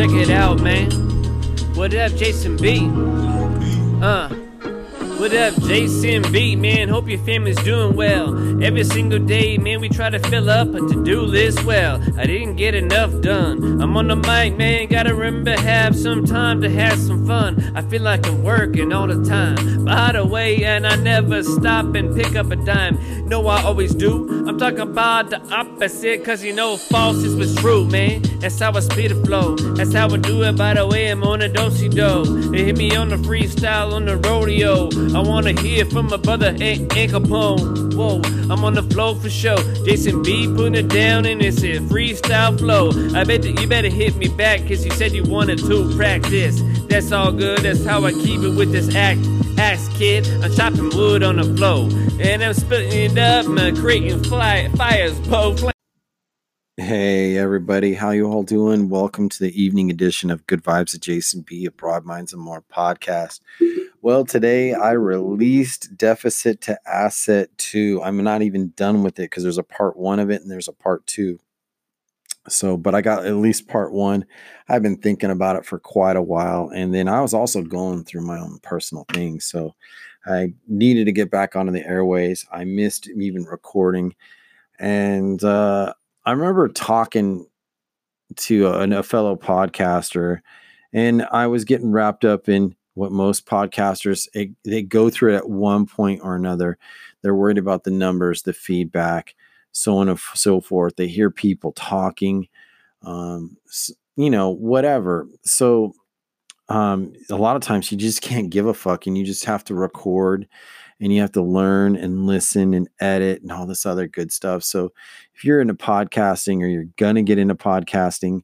check it out, man. What up, Jason B? Uh. What up, Jason B, man? Hope your family's doing well. Every single day, man, we try to fill up a to-do list well. I didn't get enough done. I'm on the mic, man, gotta remember have some time to have some fun. I feel like I'm working all the time. By the way, and I never stop and pick up a dime. No, I always do. I'm talking about the opposite, cause you know false is what's true, man. That's how I speed the flow. That's how I do it, by the way, I'm on a dosey do. They hit me on the freestyle on the rodeo. I wanna hear from my brother Hank Capone. Whoa, I'm on the flow for show. Jason B putting it down and it's a freestyle flow. I bet that you better hit me back cause you said you wanted to practice. That's all good, that's how I keep it with this act. Axe kid, I'm chopping wood on the flow. And I'm splitting it up, I'm creating fly, fires, both. Hey everybody, how you all doing? Welcome to the evening edition of Good Vibes of Jason B, a Broad Minds and More podcast. Well, today I released Deficit to Asset 2. I'm not even done with it because there's a part one of it and there's a part two. So, but I got at least part one. I've been thinking about it for quite a while. And then I was also going through my own personal things. So I needed to get back onto the airways. I missed even recording. And uh, I remember talking to a, a fellow podcaster, and I was getting wrapped up in what most podcasters it, they go through it at one point or another. They're worried about the numbers, the feedback, so on and so forth. They hear people talking, um, you know, whatever. So um, a lot of times you just can't give a fuck, and you just have to record and you have to learn and listen and edit and all this other good stuff. So if you're into podcasting or you're gonna get into podcasting,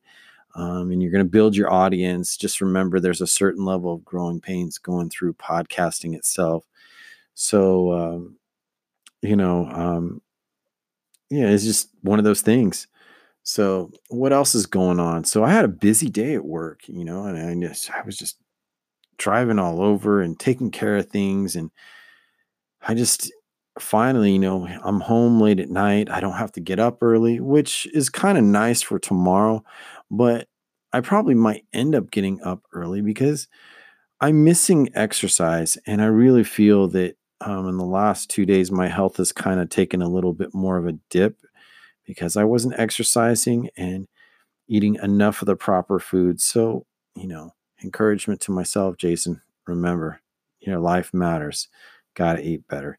um, and you're going to build your audience, just remember there's a certain level of growing pains going through podcasting itself. So, um, you know, um, yeah, it's just one of those things. So, what else is going on? So, I had a busy day at work, you know, and I just, I was just driving all over and taking care of things. And I just finally, you know, I'm home late at night. I don't have to get up early, which is kind of nice for tomorrow but I probably might end up getting up early because I'm missing exercise. And I really feel that um, in the last two days, my health has kind of taken a little bit more of a dip because I wasn't exercising and eating enough of the proper food. So, you know, encouragement to myself, Jason, remember, your life matters. Got to eat better.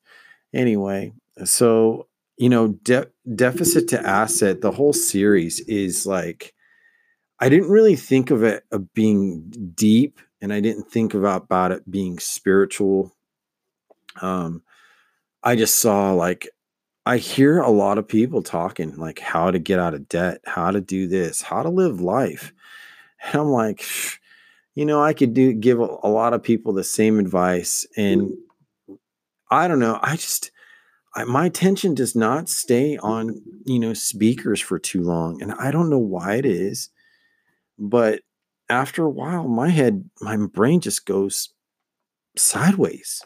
Anyway, so, you know, de- deficit to asset, the whole series is like, I didn't really think of it of being deep and I didn't think about, about it being spiritual. Um, I just saw like I hear a lot of people talking like how to get out of debt, how to do this, how to live life. And I'm like, you know, I could do give a, a lot of people the same advice. And I don't know, I just I, my attention does not stay on, you know, speakers for too long. And I don't know why it is but after a while, my head, my brain just goes sideways.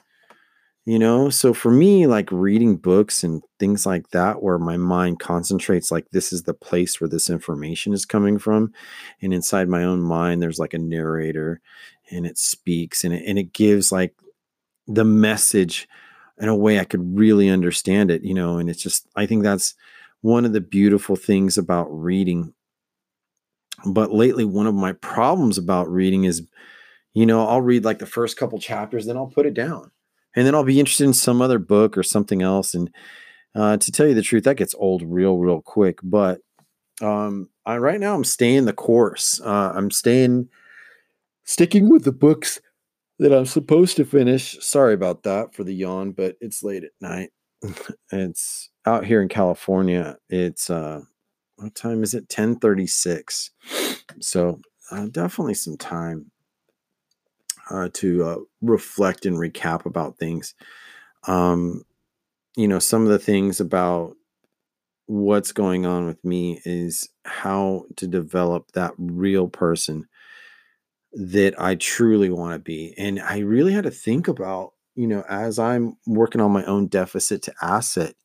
You know, so for me, like reading books and things like that, where my mind concentrates, like this is the place where this information is coming from. And inside my own mind, there's like a narrator and it speaks and it, and it gives like the message in a way I could really understand it, you know. And it's just, I think that's one of the beautiful things about reading but lately, one of my problems about reading is, you know, I'll read like the first couple chapters, then I'll put it down. And then I'll be interested in some other book or something else. And uh, to tell you the truth, that gets old real, real quick. But um, I, right now, I'm staying the course. Uh, I'm staying, sticking with the books that I'm supposed to finish. Sorry about that for the yawn, but it's late at night. it's out here in California. It's uh, what time is it 1036 so uh, definitely some time uh, to uh, reflect and recap about things um, you know some of the things about what's going on with me is how to develop that real person that I truly want to be. And I really had to think about, you know, as I'm working on my own deficit to asset,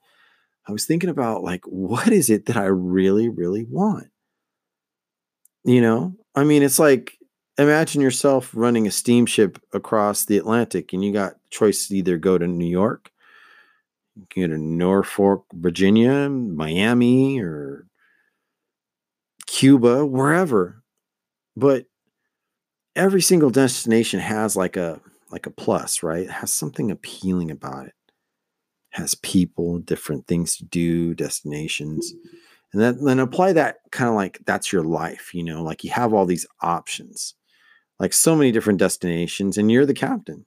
I was thinking about like, what is it that I really, really want? You know, I mean, it's like imagine yourself running a steamship across the Atlantic and you got choice to either go to New York, you can go to Norfolk, Virginia, Miami, or Cuba, wherever. But every single destination has like a like a plus, right? It has something appealing about it. it has people, different things to do, destinations. And then, then apply that kind of like that's your life, you know, like you have all these options, like so many different destinations, and you're the captain.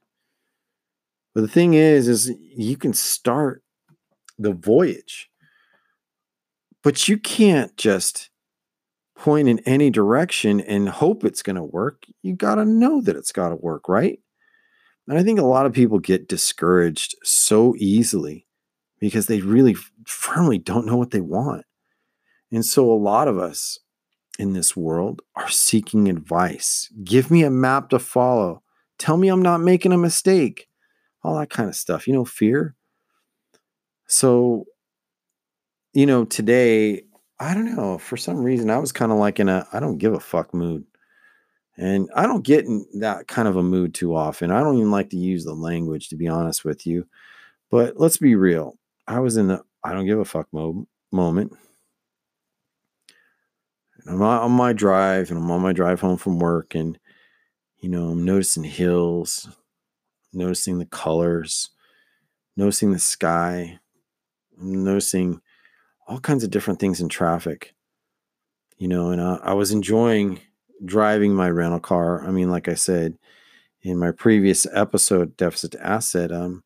But the thing is, is you can start the voyage, but you can't just point in any direction and hope it's going to work. You got to know that it's got to work, right? And I think a lot of people get discouraged so easily because they really firmly don't know what they want. And so a lot of us in this world are seeking advice. Give me a map to follow. Tell me I'm not making a mistake. All that kind of stuff. You know, fear. So, you know, today I don't know. For some reason, I was kind of like in a I don't give a fuck mood. And I don't get in that kind of a mood too often. I don't even like to use the language, to be honest with you. But let's be real. I was in the I don't give a fuck mo- moment. I'm on my drive and I'm on my drive home from work, and you know, I'm noticing hills, noticing the colors, noticing the sky, I'm noticing all kinds of different things in traffic. You know, and I, I was enjoying driving my rental car. I mean, like I said in my previous episode, deficit to asset, um,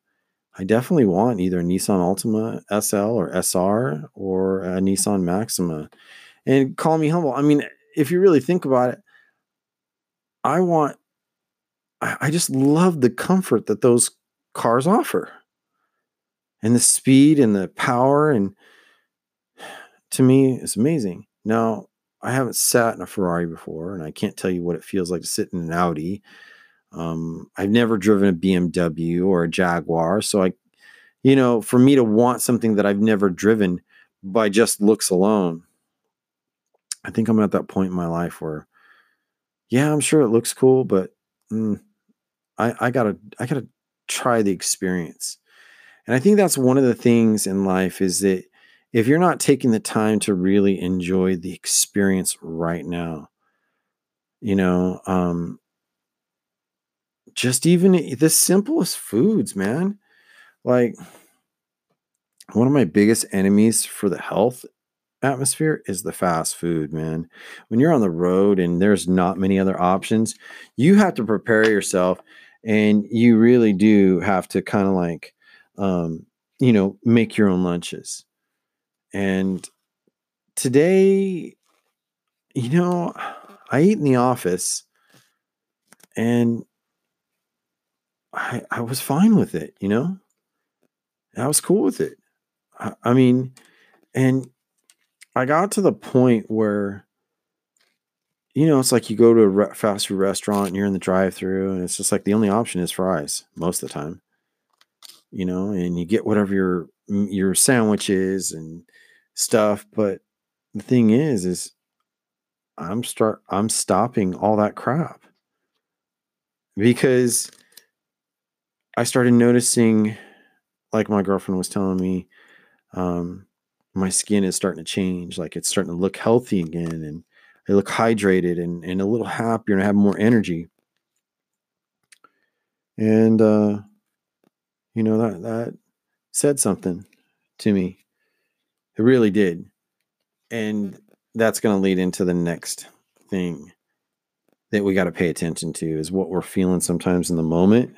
I definitely want either a Nissan Altima SL or SR or a Nissan Maxima. And call me humble. I mean, if you really think about it, I want, I, just love the comfort that those cars offer and the speed and the power. And to me, it's amazing. Now, I haven't sat in a Ferrari before, and I can't tell you what it feels like to sit in an Audi. Um, I've never driven a BMW or a Jaguar, so I, you know, for me to want something that I've never driven by just looks alone, I think I'm at that point in my life where, yeah, I'm sure it looks cool, but mm, I, I gotta, I gotta try the experience. And I think that's one of the things in life is that if you're not taking the time to really enjoy the experience right now, you know, um, just even the simplest foods, man. Like one of my biggest enemies for the health atmosphere is the fast food, man. When you're on the road and there's not many other options, you have to prepare yourself and you really do have to kind of like um, you know, make your own lunches and today, you know, I eat in the office and I, I was fine with it, you know? I was cool with it. I, I mean, and I got to the point where, you know, it's like you go to a re- fast food restaurant and you're in the drive through, and it's just like the only option is fries most of the time, you know, and you get whatever your your sandwiches and stuff. But the thing is, is I'm start I'm stopping all that crap because I started noticing, like my girlfriend was telling me, um, my skin is starting to change. Like it's starting to look healthy again, and I look hydrated and and a little happier, and I have more energy. And uh, you know that that said something to me it really did. And that's going to lead into the next thing that we got to pay attention to is what we're feeling sometimes in the moment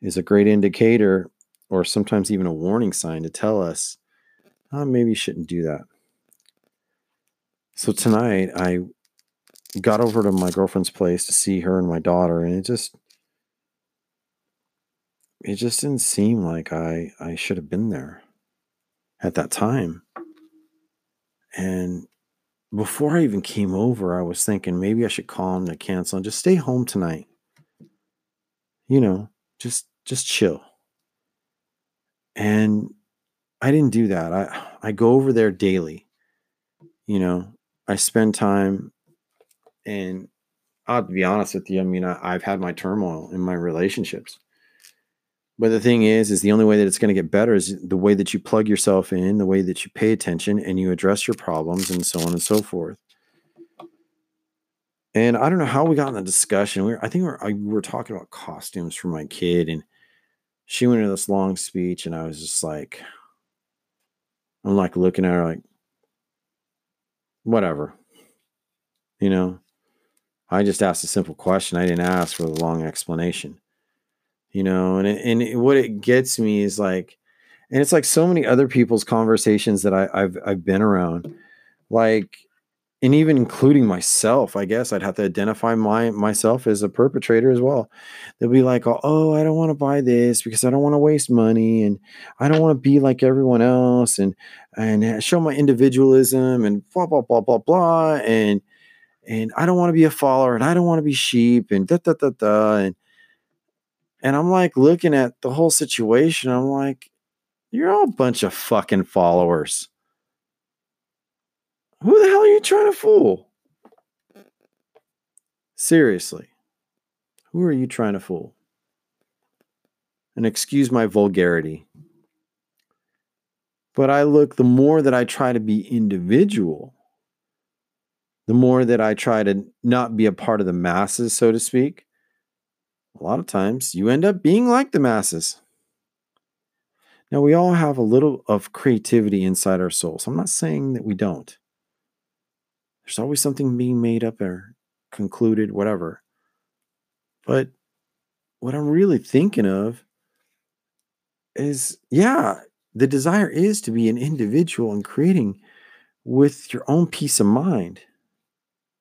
is a great indicator or sometimes even a warning sign to tell us oh, maybe you shouldn't do that. So tonight I got over to my girlfriend's place to see her and my daughter and it just it just didn't seem like I I should have been there at that time. And before I even came over, I was thinking maybe I should call him to cancel and just stay home tonight. You know, just just chill. And I didn't do that. I I go over there daily. You know, I spend time And I'll be honest with you. I mean, I, I've had my turmoil in my relationships. But the thing is, is the only way that it's going to get better is the way that you plug yourself in, the way that you pay attention and you address your problems and so on and so forth. And I don't know how we got in the discussion. We were, I think we were, I, we were talking about costumes for my kid, and she went into this long speech, and I was just like, I'm like looking at her like, whatever. You know, I just asked a simple question. I didn't ask for a long explanation. You know, and it, and it, what it gets me is like, and it's like so many other people's conversations that I, I've I've been around, like and even including myself, I guess I'd have to identify my myself as a perpetrator as well. They'll be like, "Oh, oh I don't want to buy this because I don't want to waste money, and I don't want to be like everyone else, and and uh, show my individualism, and blah blah blah blah blah, and and I don't want to be a follower, and I don't want to be sheep, and da da da da, and and I'm like looking at the whole situation. I'm like, you're all a bunch of fucking followers." Who the hell are you trying to fool? Seriously. Who are you trying to fool? And excuse my vulgarity. But I look, the more that I try to be individual, the more that I try to not be a part of the masses, so to speak, a lot of times you end up being like the masses. Now, we all have a little of creativity inside our souls. I'm not saying that we don't. There's always something being made up or concluded, whatever. But what I'm really thinking of is yeah, the desire is to be an individual and creating with your own peace of mind,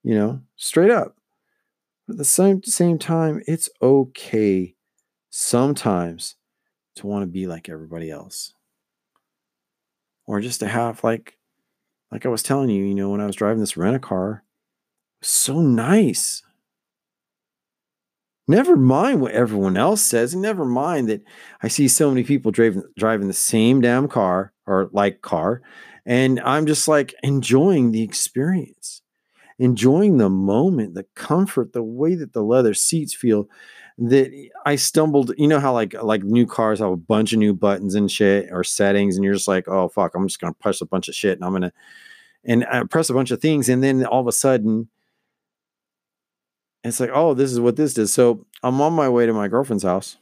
you know, straight up. But at the same, same time, it's okay sometimes to want to be like everybody else. Or just to have like like I was telling you, you know, when I was driving this rent a car, so nice. Never mind what everyone else says, and never mind that I see so many people driving driving the same damn car or like car, and I'm just like enjoying the experience, enjoying the moment, the comfort, the way that the leather seats feel. That I stumbled, you know how like like new cars have a bunch of new buttons and shit or settings, and you're just like, oh fuck, I'm just gonna push a bunch of shit and I'm gonna and I press a bunch of things, and then all of a sudden, it's like, oh, this is what this does. So I'm on my way to my girlfriend's house.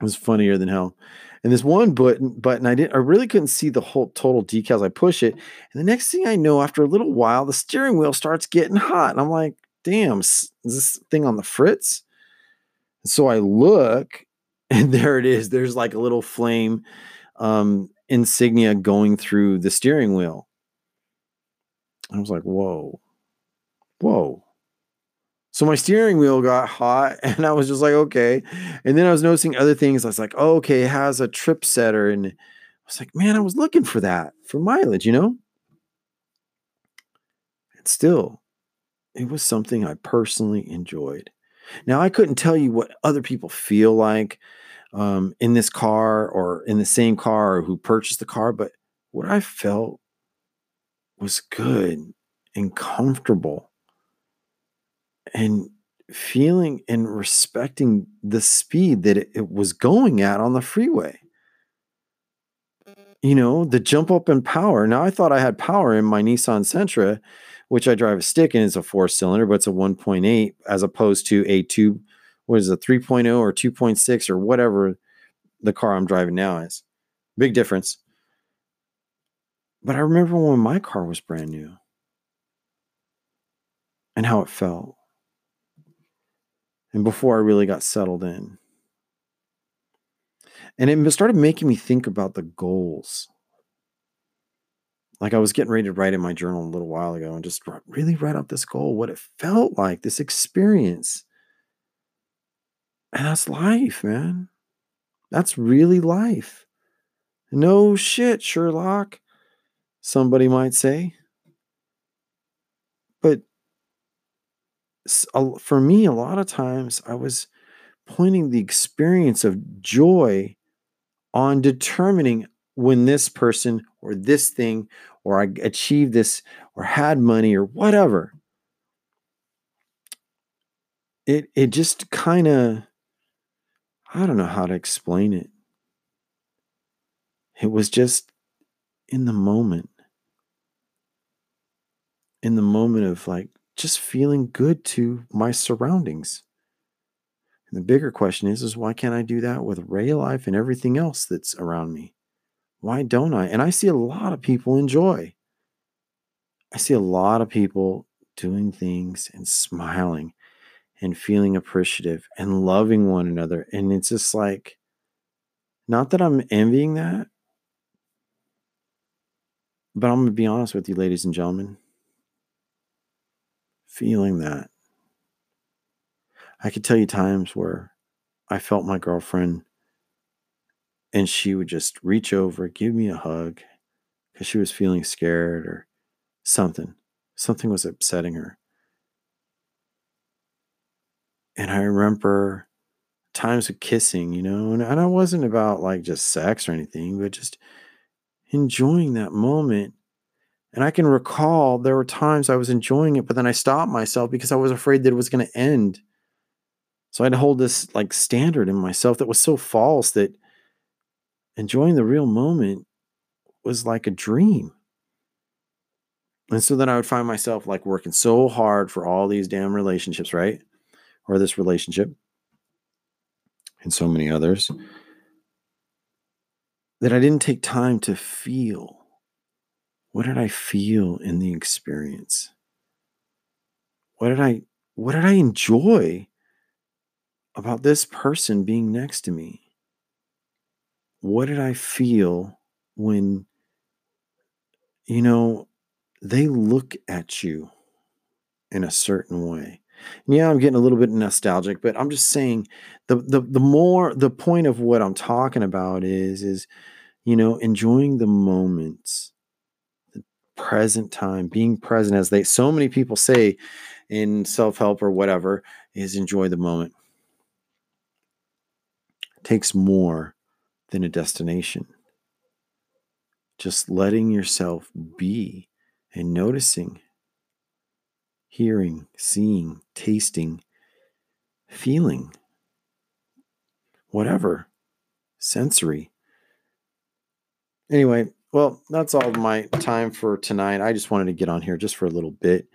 It was funnier than hell. And this one button, button, I didn't, I really couldn't see the whole total decals. I push it, and the next thing I know, after a little while, the steering wheel starts getting hot, and I'm like, damn, is this thing on the fritz? So I look, and there it is. There's like a little flame um, insignia going through the steering wheel. I was like, whoa, whoa. So my steering wheel got hot and I was just like, okay. And then I was noticing other things. I was like, oh, okay, it has a trip setter. And I was like, man, I was looking for that for mileage, you know? And still, it was something I personally enjoyed. Now, I couldn't tell you what other people feel like um, in this car or in the same car or who purchased the car, but what I felt was good and comfortable and feeling and respecting the speed that it, it, was going at on the freeway. You know, the jump up in power. Now, I thought I had power in my Nissan Sentra, which I drive a stick and it's a four cylinder, but it's a 1.8 as opposed to a two, what is it, 3.0 or 2.6 or whatever the car I'm driving now is. Big difference. But I remember when my car was brand new and how it felt. And before I really got settled in. And it started making me think about the goals. Like I was getting ready to write in my journal a little while ago and just really write out this goal, what it felt like, this experience. And that's life, man. That's really life. No shit, Sherlock somebody might say. But for me, a lot of times I was pointing the experience of joy on determining when this person or this thing or I achieved this or had money or whatever. it it just kind of I don't know how to explain it. It was just in the moment. In the moment of like just feeling good to my surroundings. And the bigger question is, is why can't I do that with Ray Life and everything else that's around me? Why don't I? And I see a lot of people enjoy. I see a lot of people doing things and smiling and feeling appreciative and loving one another. And it's just like, not that I'm envying that, but I'm going to be honest with you, ladies and gentlemen. Feeling that. I could tell you times where I felt my girlfriend and she would just reach over, give me a hug because she was feeling scared or something. Something was upsetting her. And I remember times of kissing, you know, and, and I wasn't about like just sex or anything, but just enjoying that moment. And I can recall there were times I was enjoying it, but then I stopped myself because I was afraid that it was going to end. So I'd hold this like standard in myself that was so false that enjoying the real moment was like a dream. And so then I would find myself like working so hard for all these damn relationships, right? Or this relationship and so many others that I didn't take time to feel. What did I feel in the experience? What did I what did I enjoy about this person being next to me? What did I feel when you know they look at you in a certain way? Yeah, I'm getting a little bit nostalgic, but I'm just saying the the the more the point of what I'm talking about is is you know enjoying the moments, present time, being present as they so many people say in self-help or whatever is enjoy the moment. It takes more than a destination. Just letting yourself be and noticing hearing, seeing, tasting, feeling, whatever, sensory. Anyway, well, that's all my time for tonight. I just wanted to get on here just for a little bit.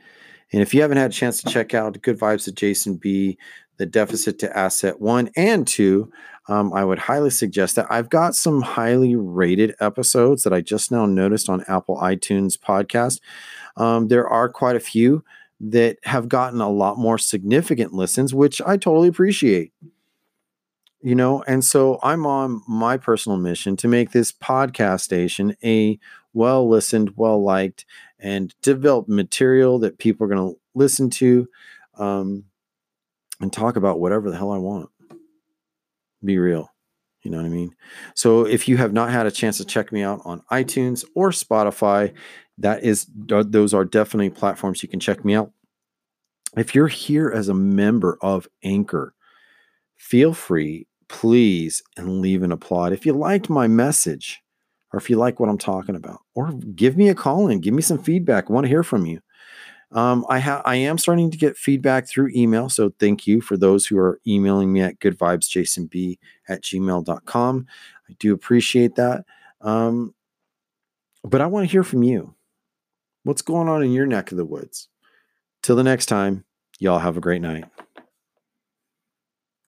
And if you haven't had a chance to check out Good Vibes of Jason B, the deficit to asset one and two, um, I would highly suggest that. I've got some highly rated episodes that I just now noticed on Apple iTunes podcast. Um, there are quite a few that have gotten a lot more significant listens, which I totally appreciate. You know, and so I'm on my personal mission to make this podcast station a well listened, well liked, and develop material that people are going to listen to um, and talk about whatever the hell I want. Be real. You know what I mean? So if you have not had a chance to check me out on iTunes or Spotify, that is those are definitely platforms you can check me out. If you're here as a member of Anchor, feel free, please, and leave an applaud. If you liked my message, or if you like what I'm talking about, or give me a call in, give me some feedback. I want to hear from you. Um, I have I am starting to get feedback through email. So thank you for those who are emailing me at goodvibesjasonb at gmail.com. I do appreciate that. Um, but I want to hear from you. What's going on in your neck of the woods? Till the next time, y'all have a great night.